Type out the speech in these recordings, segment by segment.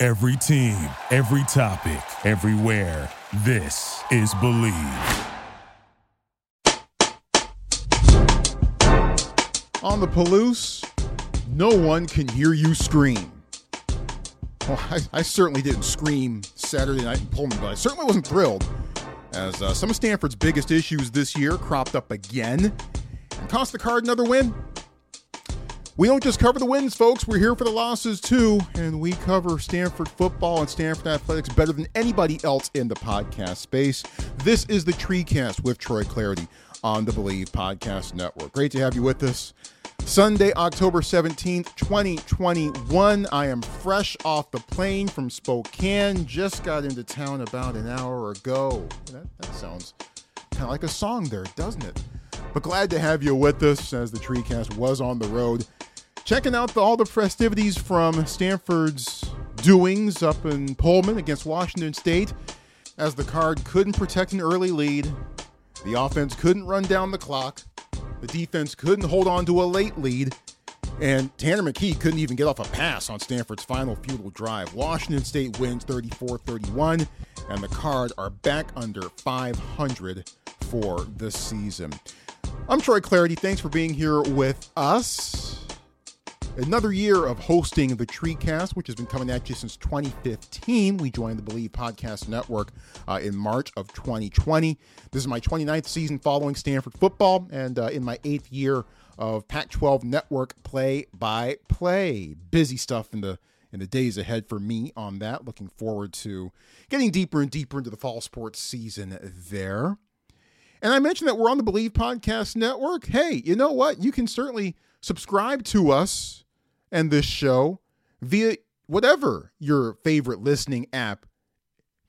Every team, every topic, everywhere. This is Bleav. On the Palouse, no one can hear you scream. Well, I, I, certainly didn't scream Saturday night in Pullman, but I certainly wasn't thrilled as uh, some of Stanford's biggest issues this year cropped up again and cost the card another win. We don't just cover the wins, folks. We're here for the losses too, and we cover Stanford football and Stanford athletics better than anybody else in the podcast space. This is the TreeCast with Troy Clardy on the Bleav Podcast Network. Great to have you with us. Sunday, October 17th, 2021. I am fresh off the plane from Spokane. Just got into town about an hour ago. That, that sounds kind of like a song there, doesn't it? But glad to have you with us as the TreeCast was on the road checking out the, all the festivities from Stanford's doings up in Pullman against Washington State as the card couldn't protect an early lead. The offense couldn't run down the clock. The defense couldn't hold on to a late lead. And Tanner McKee couldn't even get off a pass on Stanford's final futile drive. Washington State wins 34 31, and the Card are back under 500 for the season. I'm Troy Clardy. Thanks for being here with us another year of hosting the TreeCast, which has been coming at you since 2015. We joined the Bleav Podcast Network uh, in March of 2020. This is my 29th season following Stanford football, and uh, in my eighth year of Pac-12 Network play by play. Busy stuff in the in the days ahead for me on that. Looking forward to getting deeper and deeper into the fall sports season there. And I mentioned that we're on the Bleav Podcast Network. Hey, you know what? You can certainly subscribe to us and this show via whatever your favorite listening app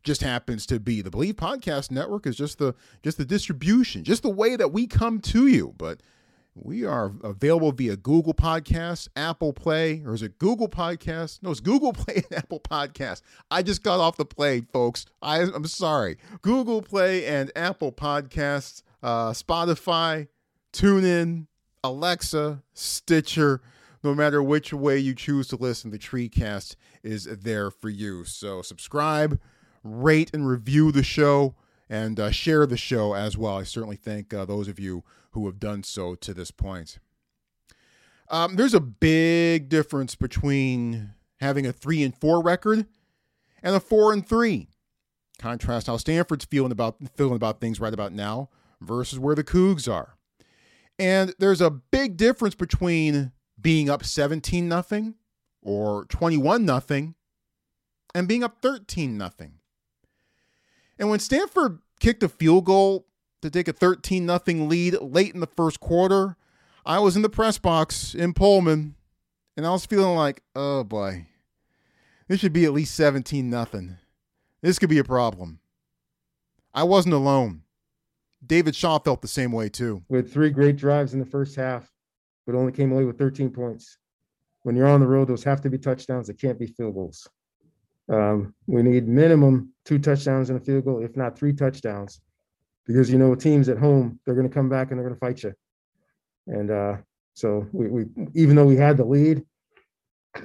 just happens to be. The Bleav Podcast Network is just the just the distribution, just the way that we come to you. But we are available via Google Podcasts, Apple Play, or is it Google Podcasts? No, it's Google Play and Apple Podcasts. I just got off the plane, folks. I, am sorry. Google Play and Apple Podcasts, uh, Spotify, TuneIn, Alexa, Stitcher no matter which way you choose to listen, the TreeCast is there for you. So subscribe, rate, and review the show, and uh, share the show as well. I certainly thank uh, those of you who have done so to this point. Um, there's a big difference between having a three and four record and a four and three. Contrast how Stanford's feeling about feeling about things right about now versus where the Cougs are. And there's a big difference between being up 17 nothing or 21 nothing and being up 13 nothing. And when Stanford kicked a field goal to take a 13 nothing lead late in the first quarter, I was in the press box in Pullman and I was feeling like, "Oh boy. This should be at least 17 nothing. This could be a problem." I wasn't alone. David Shaw felt the same way too. With three great drives in the first half, but only came away with 13 points. When you're on the road, those have to be touchdowns. It can't be field goals. Um, we need minimum two touchdowns and a field goal, if not three touchdowns, because you know teams at home they're going to come back and they're going to fight you. And uh, so we, we, even though we had the lead,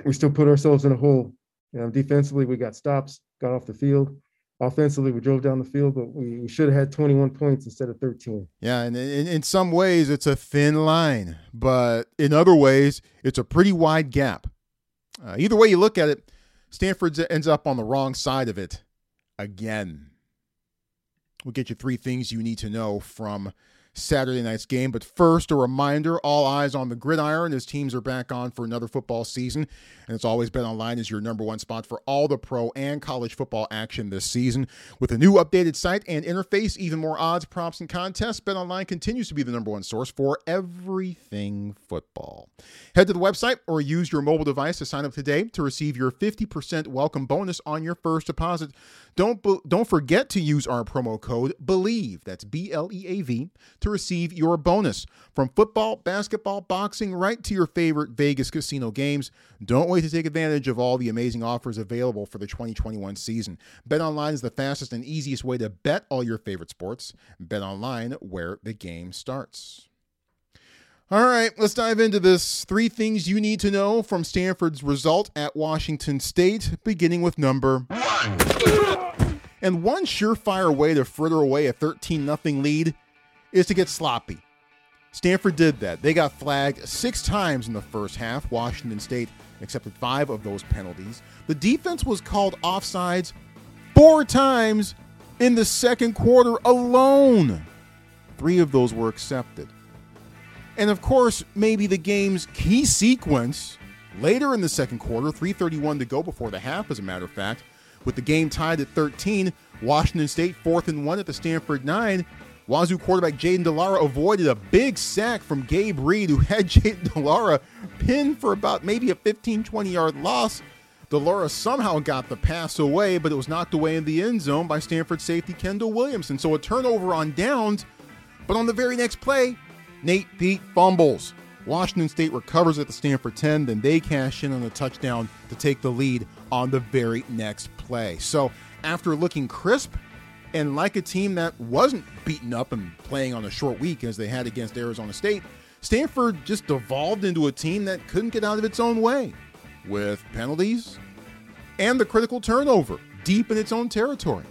we still put ourselves in a hole. You know, defensively we got stops, got off the field offensively, we drove down the field, but we, we should have had 21 points instead of 13. Yeah, and in, in some ways, it's a thin line, but in other ways, it's a pretty wide gap. Uh, either way you look at it, Stanford ends up on the wrong side of it again. We'll get you three things you need to know from Saturday night's game. But first, a reminder all eyes on the gridiron as teams are back on for another football season. And it's always been online as your number one spot for all the pro and college football action this season. With a new updated site and interface, even more odds, props, and contests, BetOnline continues to be the number one source for everything football. Head to the website or use your mobile device to sign up today to receive your 50% welcome bonus on your first deposit. Don't don't forget to use our promo code BLEAV, that's B L E A V, to receive your bonus. From football, basketball, boxing, right to your favorite Vegas casino games. Don't wait to take advantage of all the amazing offers available for the 2021 season. BetOnline is the fastest and easiest way to bet all your favorite sports. BetOnline, where the game starts. All right, let's dive into this. Three things you need to know from Stanford's result at Washington State, beginning with number one. And one surefire way to fritter away a 13 0 lead is to get sloppy. Stanford did that. They got flagged six times in the first half. Washington State accepted five of those penalties. The defense was called offsides four times in the second quarter alone. Three of those were accepted. And of course, maybe the game's key sequence later in the second quarter, 331 to go before the half, as a matter of fact, with the game tied at 13, Washington State fourth and one at the Stanford nine. Wazoo quarterback Jayden de Laura avoided a big sack from Gabe Reed, who had Jayden de Laura pinned for about maybe a 15, 20 yard loss. de Laura somehow got the pass away, but it was knocked away in the end zone by Stanford safety Kendall Williamson. So a turnover on downs, but on the very next play, Nate Peat fumbles. Washington State recovers at the Stanford 10, then they cash in on a touchdown to take the lead on the very next play. So, after looking crisp and like a team that wasn't beaten up and playing on a short week as they had against Arizona State, Stanford just devolved into a team that couldn't get out of its own way with penalties and the critical turnover deep in its own territory.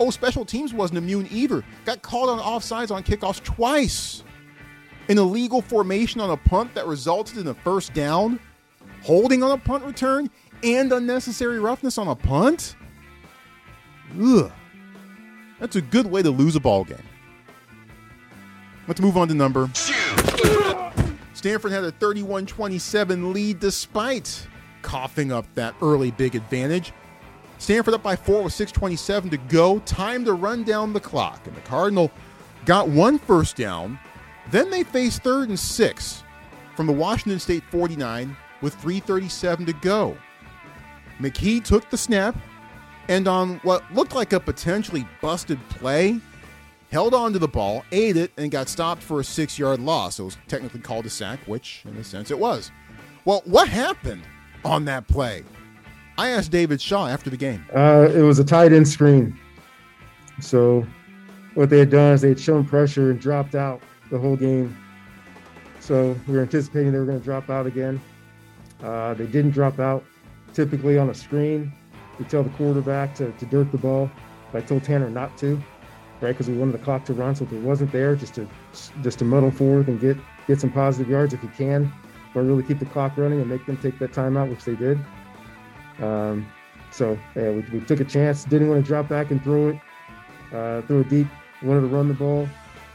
Oh, special teams wasn't immune either. Got called on offsides on kickoffs twice an illegal formation on a punt that resulted in a first down, holding on a punt return, and unnecessary roughness on a punt? Ugh. That's a good way to lose a ball game. Let's move on to number. Stanford had a 31 27 lead despite coughing up that early big advantage. Stanford up by four with 6.27 to go. Time to run down the clock. And the Cardinal got one first down then they faced third and six from the Washington State 49 with 337 to go. McKee took the snap and on what looked like a potentially busted play, held on to the ball, ate it, and got stopped for a six yard loss. It was technically called a sack, which in a sense it was. Well, what happened on that play? I asked David Shaw after the game. Uh, it was a tight end screen. So what they had done is they had shown pressure and dropped out the whole game. So we were anticipating they were going to drop out again. Uh, they didn't drop out. Typically on a screen, we tell the quarterback to, to dirt the ball. But I told Tanner not to, right? Because we wanted the clock to run. So if it wasn't there, just to just to muddle forward and get get some positive yards if you can, but really keep the clock running and make them take that timeout, which they did. Um, so yeah, we, we took a chance. Didn't want to drop back and throw it, uh, throw it deep. Wanted to run the ball.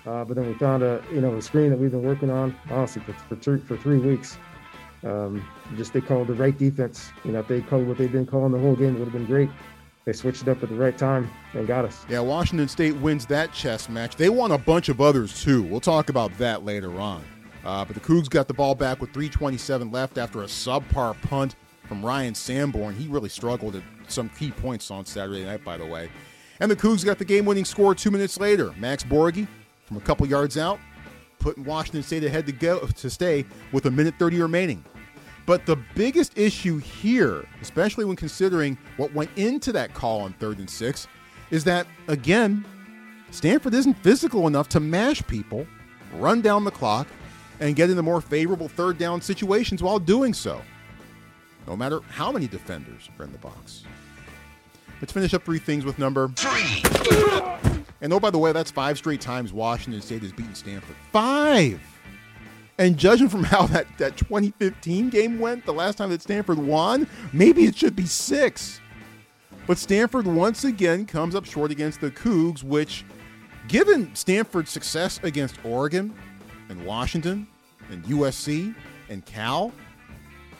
Uh, but then we found a you know a screen that we've been working on honestly for for, for three weeks. Um, just they called the right defense. You know, if they called what they've been calling the whole game, it would have been great. They switched it up at the right time and got us. Yeah, Washington State wins that chess match. They won a bunch of others too. We'll talk about that later on. Uh, but the Cougs got the ball back with 3:27 left after a subpar punt from Ryan Sanborn. He really struggled at some key points on Saturday night, by the way. And the Cougs got the game-winning score two minutes later. Max Borghi from a couple yards out, putting Washington State ahead to go to stay with a minute 30 remaining. But the biggest issue here, especially when considering what went into that call on third and six, is that again, Stanford isn't physical enough to mash people, run down the clock, and get into more favorable third down situations while doing so. No matter how many defenders are in the box. Let's finish up three things with number three. And oh, by the way, that's five straight times Washington State has beaten Stanford. Five! And judging from how that, that 2015 game went, the last time that Stanford won, maybe it should be six. But Stanford once again comes up short against the Cougs, which given Stanford's success against Oregon and Washington and USC and Cal,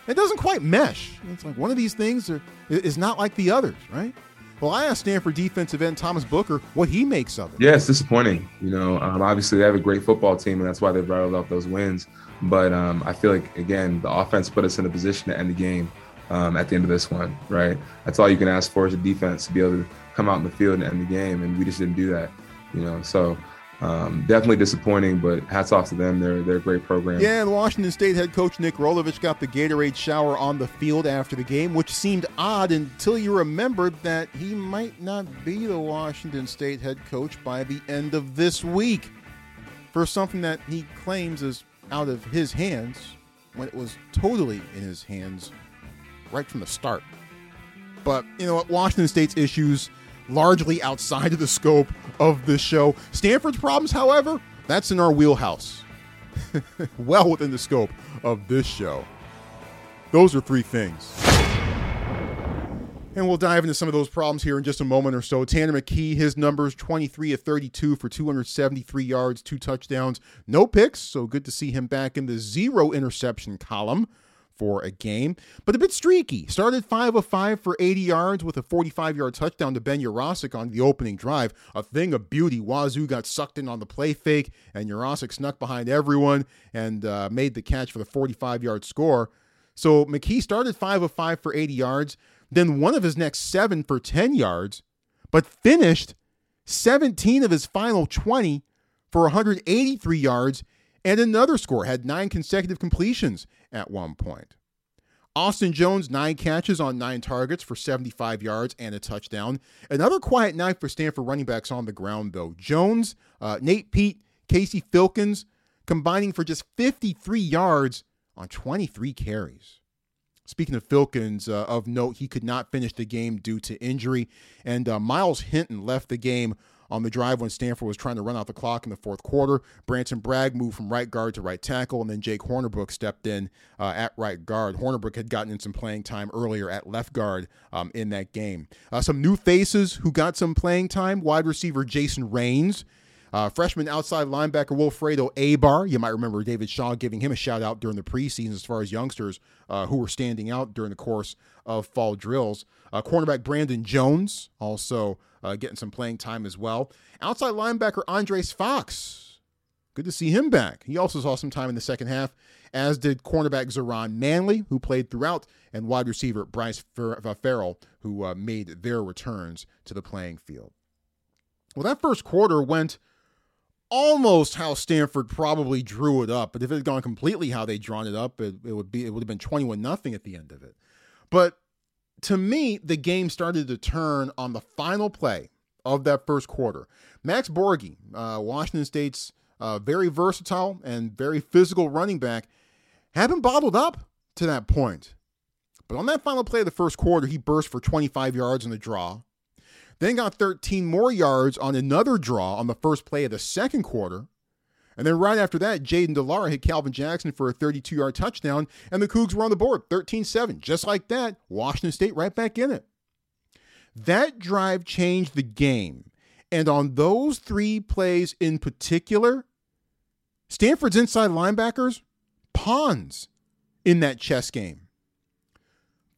it doesn't quite mesh. It's like one of these things are, is not like the others, right? Well, I asked Stanford defensive end Thomas Booker what he makes of it. Yeah, it's disappointing. You know, um, obviously they have a great football team, and that's why they've rattled off those wins. But um, I feel like again, the offense put us in a position to end the game um, at the end of this one. Right, that's all you can ask for as a defense to be able to come out in the field and end the game, and we just didn't do that. You know, so um, definitely disappointing, but hats off to them. They're they're a great program. Yeah, and Washington State head coach Nick Rolovich got the Gatorade shower on the field after the game, which seemed odd until you remembered that he might not be the Washington State head coach by the end of this week for something that he claims is out of his hands when it was totally in his hands right from the start. But you know what? Washington State's issues largely outside of the scope of this show. Stanford's problems, however, that's in our wheelhouse. well within the scope of this show. Those are three things. And we'll dive into some of those problems here in just a moment or so. Tanner McKee, his numbers 23 of 32 for 273 yards, two touchdowns, no picks. So good to see him back in the zero interception column for a game, but a bit streaky. Started 5 of 5 for 80 yards with a 45 yard touchdown to Ben Yurosek on the opening drive. A thing of beauty. Wazoo got sucked in on the play fake, and Yurosek snuck behind everyone and uh, made the catch for the 45 yard score. So McKee started 5 of 5 for 80 yards, then one of his next seven for 10 yards, but finished 17 of his final 20 for 183 yards and another score, had nine consecutive completions at one point. Austin Jones, nine catches on nine targets for 75 yards and a touchdown. Another quiet night for Stanford running backs on the ground, though. Jones, uh, Nate Peat, Casey Filkins combining for just 53 yards on 23 carries. Speaking of Filkins, uh, of note, he could not finish the game due to injury, and uh, Myles Hinton left the game on the drive when Stanford was trying to run out the clock in the fourth quarter. Branson Bragg moved from right guard to right tackle, and then Jake Hornibrook stepped in uh, at right guard. Hornibrook had gotten in some playing time earlier at left guard um, in that game. Uh, some new faces who got some playing time wide receiver Jason Rains. Uh, freshman outside linebacker Wilfredo Aybar. You might remember David Shaw giving him a shout out during the preseason as far as youngsters uh, who were standing out during the course of fall drills. Uh, cornerback Brandon Jones also uh, getting some playing time as well. Outside linebacker Andres Fox. Good to see him back. He also saw some time in the second half, as did cornerback Zaron Manley, who played throughout, and wide receiver Bryce uh, Farrell, who uh, made their returns to the playing field. Well, that first quarter went almost how Stanford probably drew it up. But if it had gone completely how they drawn it up, it, it would be it would have been 21 nothing at the end of it. But to me, the game started to turn on the final play of that first quarter. Max Borghi, uh, Washington State's uh, very versatile and very physical running back, had been bottled up to that point. But on that final play of the first quarter, he burst for 25 yards in the draw. Then got 13 more yards on another draw on the first play of the second quarter. And then right after that, Jayden de Laura hit Calvin Jackson for a 32 yard touchdown, and the Cougs were on the board 13 7. Just like that, Washington State right back in it. That drive changed the game. And on those three plays in particular, Stanford's inside linebackers, pawns in that chess game.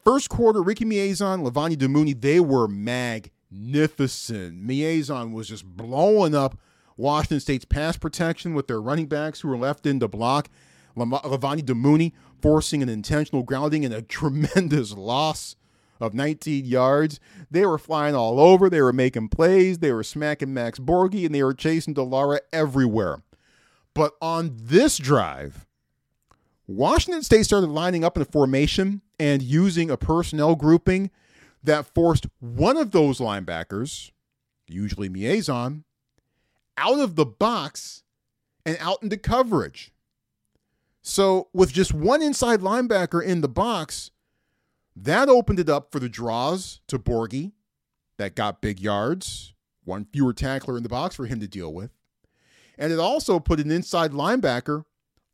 First quarter, Ricky Miezan, Levani Damuni, they were magnificent. Miezan was just blowing up Washington State's pass protection with their running backs who were left in to block. Levani Damuni forcing an intentional grounding and a tremendous loss of 19 yards. They were flying all over. They were making plays. They were smacking Max Borghi and they were chasing de Laura everywhere. But on this drive, Washington State started lining up in a formation and using a personnel grouping that forced one of those linebackers, usually Miezan, out of the box and out into coverage. So, with just one inside linebacker in the box, that opened it up for the draws to Borghi that got big yards, one fewer tackler in the box for him to deal with. And it also put an inside linebacker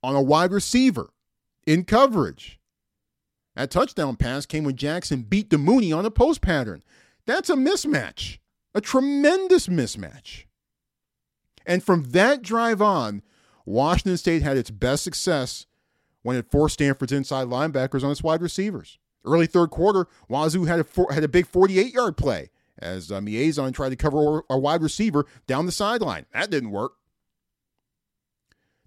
on a wide receiver in coverage. That touchdown pass came when Jackson beat Damuni on a post pattern. That's a mismatch, a tremendous mismatch. And from that drive on, Washington State had its best success when it forced Stanford's inside linebackers on its wide receivers. Early third quarter, Wazoo had a four, had a big 48 yard play as uh, Miezan tried to cover a wide receiver down the sideline. That didn't work.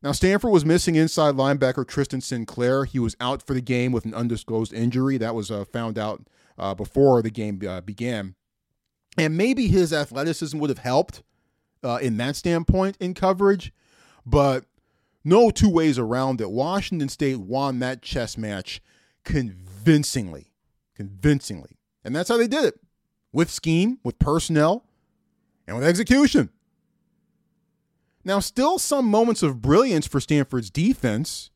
Now, Stanford was missing inside linebacker Tristan Sinclair. He was out for the game with an undisclosed injury. That was uh, found out uh, before the game uh, began. And maybe his athleticism would have helped uh, in that standpoint in coverage, but no two ways around it. Washington State won that chess match convincingly. Convincingly. And that's how they did it with scheme, with personnel, and with execution. Now, still some moments of brilliance for Stanford's defense.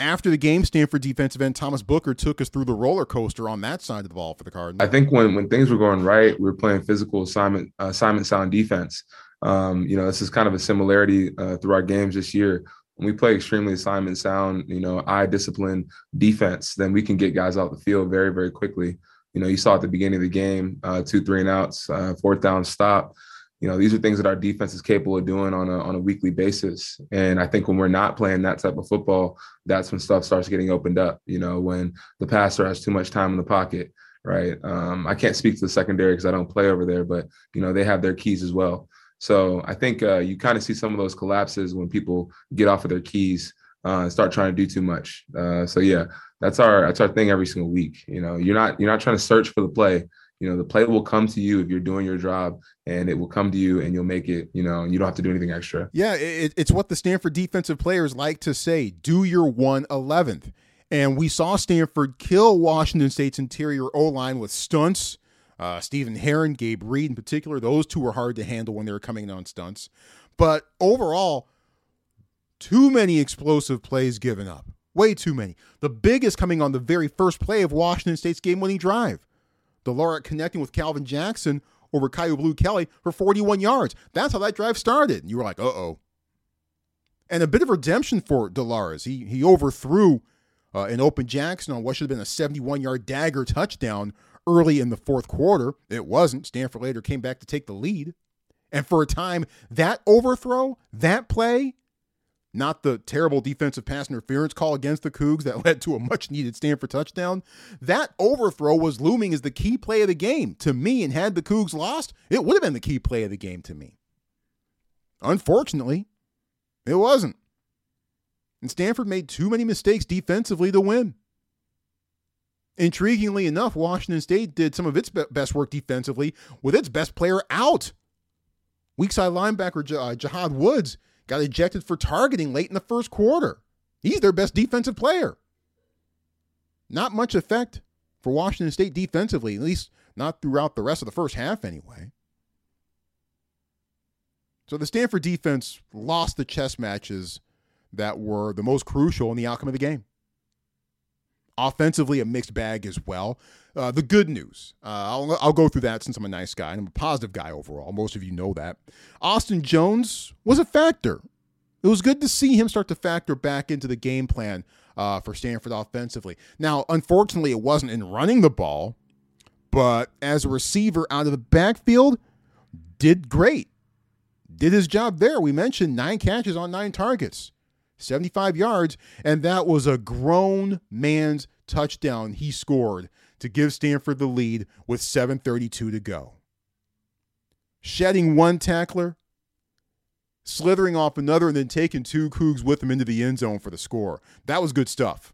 After the game, Stanford defensive end Thomas Booker took us through the roller coaster on that side of the ball for the Cardinals. I think when when things were going right, we were playing physical assignment assignment sound defense. Um, you know, this is kind of a similarity uh, through our games this year. When we play extremely assignment sound, you know, eye discipline defense, then we can get guys out the field very, very quickly. You know, you saw at the beginning of the game, uh, two, three and outs, uh, fourth down stop. You know, these are things that our defense is capable of doing on a on a weekly basis. And I think when we're not playing that type of football, that's when stuff starts getting opened up. You know, when the passer has too much time in the pocket, right? Um, I can't speak to the secondary because I don't play over there, but you know, they have their keys as well. So I think uh, you kind of see some of those collapses when people get off of their keys uh, and start trying to do too much. Uh, so yeah, that's our that's our thing every single week. You know, you're not you're not trying to search for the play. You know, the play will come to you if you're doing your job, and it will come to you, and you'll make it. You know, and you don't have to do anything extra. Yeah, it, it's what the Stanford defensive players like to say: "Do your one eleventh." And we saw Stanford kill Washington State's interior O line with stunts. Uh, Stephen Herron, Gabe Reed in particular, those two were hard to handle when they were coming on stunts. But overall, too many explosive plays given up. Way too many. The biggest coming on the very first play of Washington State's game winning drive. Delara connecting with Calvin Jackson over Kyu Blu Kelly for 41 yards. That's how that drive started. And you were like, uh oh. And a bit of redemption for de Laura's. He, he overthrew uh, an open Jackson on what should have been a 71 yard dagger touchdown early in the fourth quarter. It wasn't. Stanford later came back to take the lead. And for a time, that overthrow, that play, not the terrible defensive pass interference call against the Cougs that led to a much needed Stanford touchdown. That overthrow was looming as the key play of the game to me, and had the Cougs lost, it would have been the key play of the game to me. Unfortunately, it wasn't. And Stanford made too many mistakes defensively to win. Intriguingly enough, Washington State did some of its best work defensively with its best player out. Weak side linebacker uh, Jahad Woods got ejected for targeting late in the first quarter. He's their best defensive player. Not much effect for Washington State defensively, at least not throughout the rest of the first half, anyway. So the Stanford defense lost the chess matches that were the most crucial in the outcome of the game. Offensively, a mixed bag as well. Uh, the good news, uh, I'll, I'll go through that since I'm a nice guy and I'm a positive guy overall. Most of you know that. Austin Jones was a factor. It was good to see him start to factor back into the game plan uh, for Stanford offensively. Now, unfortunately, it wasn't in running the ball, but as a receiver out of the backfield, did great. Did his job there. We mentioned nine catches on nine targets. 75 yards, and that was a grown man's touchdown he scored to give Stanford the lead with 7.32 to go. Shedding one tackler, slithering off another, and then taking two Cougs with him into the end zone for the score. That was good stuff.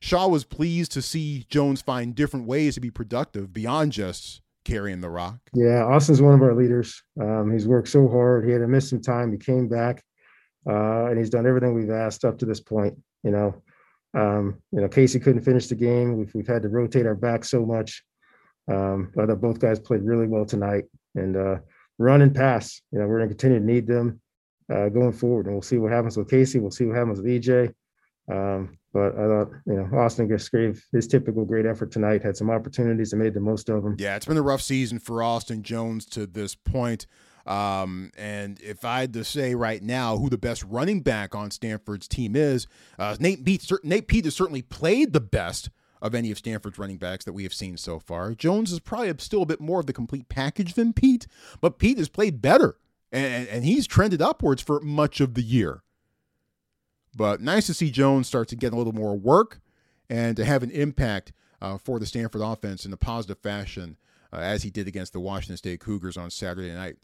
Shaw was pleased to see Jones find different ways to be productive beyond just carrying the rock. Yeah, Austin's one of our leaders. Um, he's worked so hard. He had to miss some time. He came back uh, and he's done everything we've asked up to this point. You know, um, you know, Casey couldn't finish the game. We've we've had to rotate our back so much. Um, but both guys played really well tonight, and uh, run and pass. You know, we're going to continue to need them uh, going forward, and we'll see what happens with Casey. We'll see what happens with EJ. Um, but I thought, you know, Austin just gave his typical great effort tonight. Had some opportunities and made the most of them. Yeah, it's been a rough season for Austin Jones to this point. Um, and if I had to say right now who the best running back on Stanford's team is, uh, Nate, Peat, Nate Peat has certainly played the best of any of Stanford's running backs that we have seen so far. Jones is probably still a bit more of the complete package than Peat, but Peat has played better And, and he's trended upwards for much of the year. But nice to see Jones start to get a little more work and to have an impact uh, for the Stanford offense in a positive fashion uh, as he did against the Washington State Cougars on Saturday night.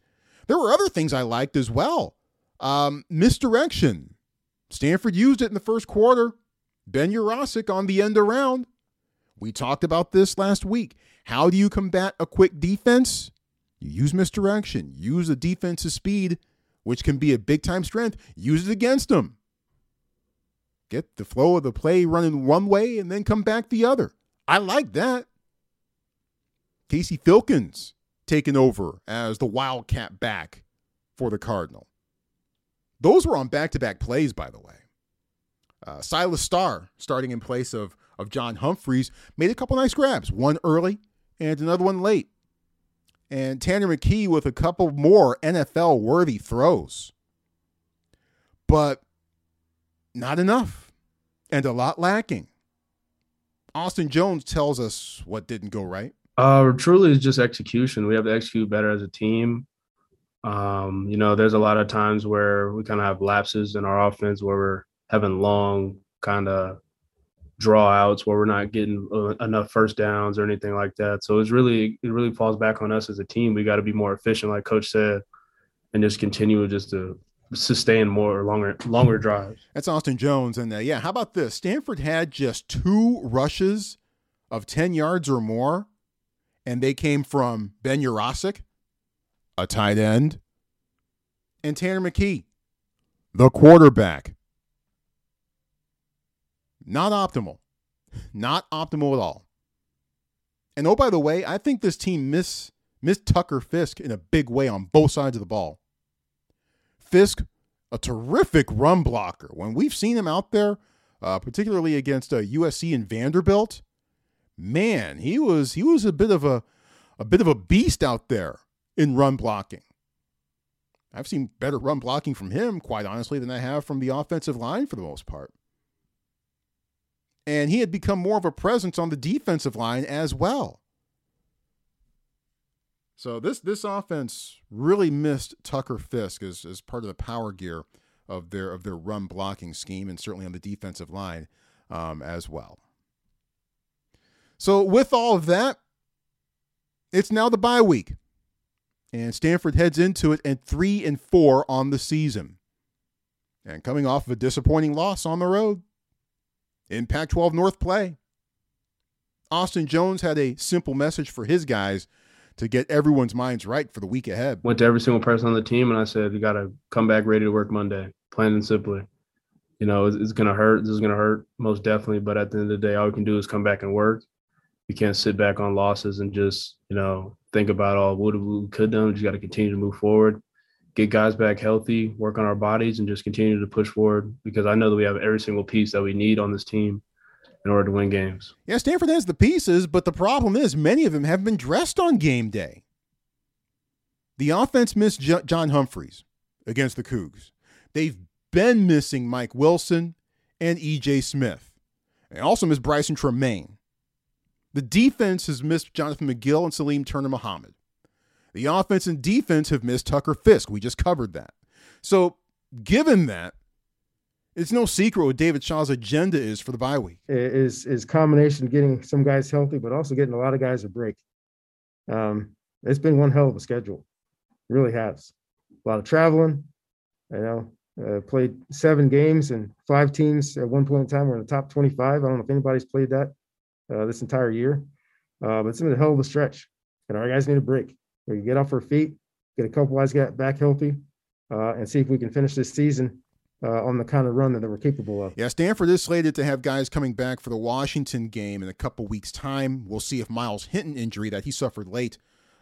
There were other things I liked as well. Um, misdirection. Stanford used it in the first quarter. Ben Yurosek on the end around. We talked about this last week. How do you combat a quick defense? You use misdirection, use the defensive speed, which can be a big time strength. Use it against them. Get the flow of the play running one way and then come back the other. I like that. Casey Filkins taking over as the Wildcat back for the Cardinal. Those were on back to back plays, by the way. Uh, Silas Starr, starting in place of, of John Humphreys, made a couple nice grabs, one early and another one late. And Tanner McKee with a couple more NFL worthy throws. But not enough and a lot lacking. Austin Jones tells us what didn't go right. Uh, truly, it's just execution. We have to execute better as a team. Um, you know, there's a lot of times where we kind of have lapses in our offense where we're having long kind of draw outs where we're not getting uh, enough first downs or anything like that. So it's really it really falls back on us as a team. We got to be more efficient, like Coach said, and just continue just to sustain more longer longer drives. That's Austin Jones, and uh, yeah, how about this? Stanford had just two rushes of ten yards or more, and they came from Ben Yurosek, a tight end, and Tanner McKee, the quarterback. Not optimal, not optimal at all. And oh, by the way, I think this team miss missed Tucker Fisk in a big way on both sides of the ball. Fisk, a terrific run blocker. When we've seen him out there, uh, particularly against uh, USC and Vanderbilt, man, he was he was a bit of a a bit of a beast out there in run blocking. I've seen better run blocking from him, quite honestly, than I have from the offensive line for the most part. And he had become more of a presence on the defensive line as well. So this this offense really missed Tucker Fisk as, as part of the power gear of their of their run blocking scheme, and certainly on the defensive line um, as well. So with all of that, it's now the bye week, and Stanford heads into it and three and four on the season, and coming off of a disappointing loss on the road in Pac-12 North play. Austin Jones had a simple message for his guys to get everyone's minds right for the week ahead. Went to every single person on the team and I said, "You got to come back ready to work Monday." Plain and simply. You know, it's, it's gonna hurt. This is gonna hurt most definitely. But at the end of the day, all we can do is come back and work. We can't sit back on losses and just you know think about all what we could done. We just got to continue to move forward, get guys back healthy, work on our bodies, and just continue to push forward. Because I know that we have every single piece that we need on this team in order to win games. Yeah, Stanford has the pieces, but the problem is many of them have been dressed on game day. The offense missed J- John Humphreys against the Cougs. They've been missing Mike Wilson and EJ Smith. They also missed Brycen Tremayne. The defense has missed Jonathan McGill and Salim Turner Muhammad. The offense and defense have missed Tucker Fisk. We just covered that. So, given that, it's no secret what David Shaw's agenda is for the bye week. Is is combination getting some guys healthy, but also getting a lot of guys a break. Um, it's been one hell of a schedule, really has. A lot of traveling. You know, uh, played seven games and five teams at one point in time were in the top twenty-five. I don't know if anybody's played that uh, this entire year, uh, but it's been a hell of a stretch, and our guys need a break. We can get off our feet, get a couple guys back healthy, uh, and see if we can finish this season uh, on the kind of run that were capable of. Yeah, Stanford is slated to have guys coming back for the Washington game in a couple weeks' time. We'll see if Myles Hinton injury that he suffered late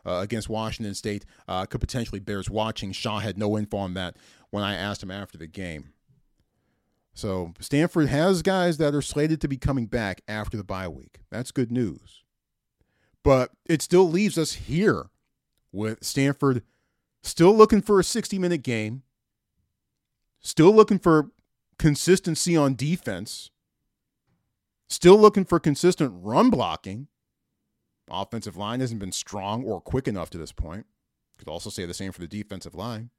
uh, against Washington State uh, could potentially bears watching. Shaw had no info on that when I asked him after the game. So Stanford has guys that are slated to be coming back after the bye week. That's good news. But it still leaves us here with Stanford still looking for a 60 minute game Still looking for consistency on defense. Still looking for consistent run blocking. Offensive line hasn't been strong or quick enough to this point. Could also say the same for the defensive line.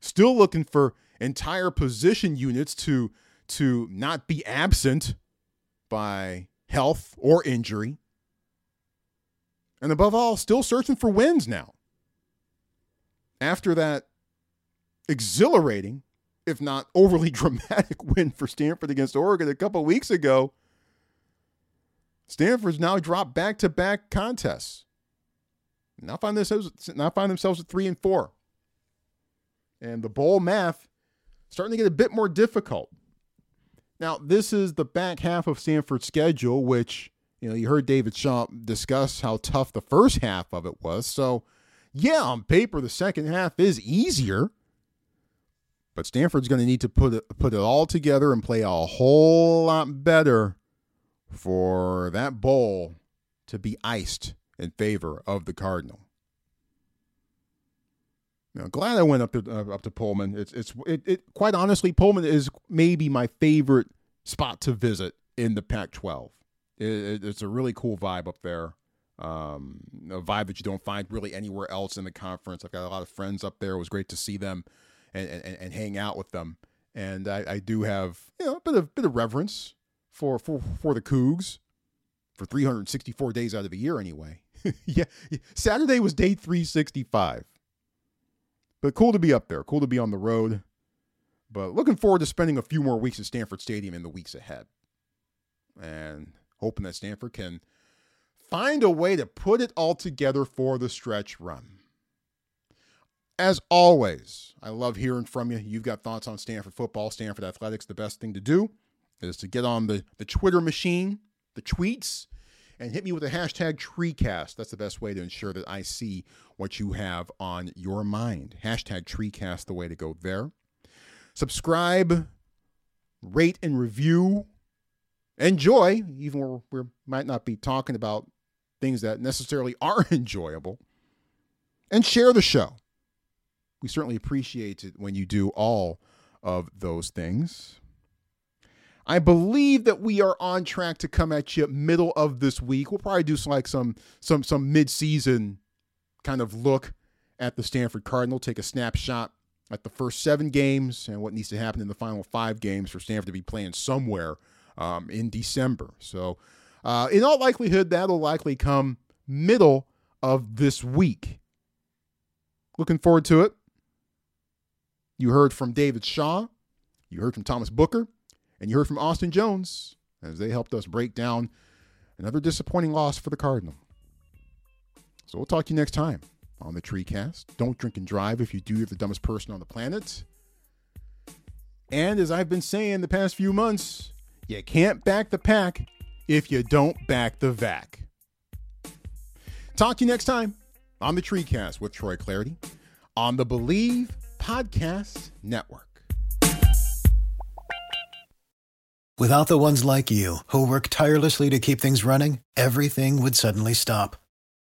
Still looking for entire position units to to not be absent by health or injury. And above all, still searching for wins now. After that exhilarating, if not overly dramatic win for Stanford against Oregon a couple weeks ago, Stanford's now dropped back to back contests. Now find themselves now find themselves at three and four. And the bowl math starting to get a bit more difficult. Now, this is the back half of Stanford's schedule, which, you know, you heard David Shaw discuss how tough the first half of it was. So, yeah, on paper, the second half is easier. But Stanford's going to need to put it, put it all together and play a whole lot better for that bowl to be iced in favor of the Cardinal. Know, glad I went up to uh, up to Pullman. It's it's it, it quite honestly, Pullman is maybe my favorite spot to visit in the Pac-12. It, it, it's a really cool vibe up there. Um, a vibe that you don't find really anywhere else in the conference. I've got a lot of friends up there. It was great to see them and and, and hang out with them. And I, I do have you know a bit of bit of reverence for for for the Cougs for 364 days out of the year anyway. yeah, Saturday was day 365. But cool to be up there. Cool to be on the road. But looking forward to spending a few more weeks at Stanford Stadium in the weeks ahead. And hoping that Stanford can find a way to put it all together for the stretch run. As always, I love hearing from you. You've got thoughts on Stanford football, Stanford athletics. The best thing to do is to get on the, the Twitter machine, the tweets, and hit me with the hashtag TreeCast. That's the best way to ensure that I see what you have on your mind. Hashtag TreeCast, the way to go there. Subscribe, rate, and review. Enjoy, even where we might not be talking about things that necessarily are enjoyable. And share the show. We certainly appreciate it when you do all of those things. I believe that we are on track to come at you middle of this week. We'll probably do some, like some some some mid-season kind of look at the Stanford Cardinal, take a snapshot at the first seven games and what needs to happen in the final five games for Stanford to be playing somewhere um, in December. So, uh, in all likelihood, that'll likely come middle of this week. Looking forward to it. You heard from David Shaw. You heard from Thomas Booker. And you heard from Austin Jones as they helped us break down another disappointing loss for the Cardinal. So we'll talk to you next time on the TreeCast. Don't drink and drive. If you do, you're the dumbest person on the planet. And as I've been saying the past few months, you can't back the pack if you don't back the VAC. Talk to you next time on the TreeCast with Troy Clardy on the Bleav Podcast Network. Without the ones like you, who work tirelessly to keep things running, everything would suddenly stop.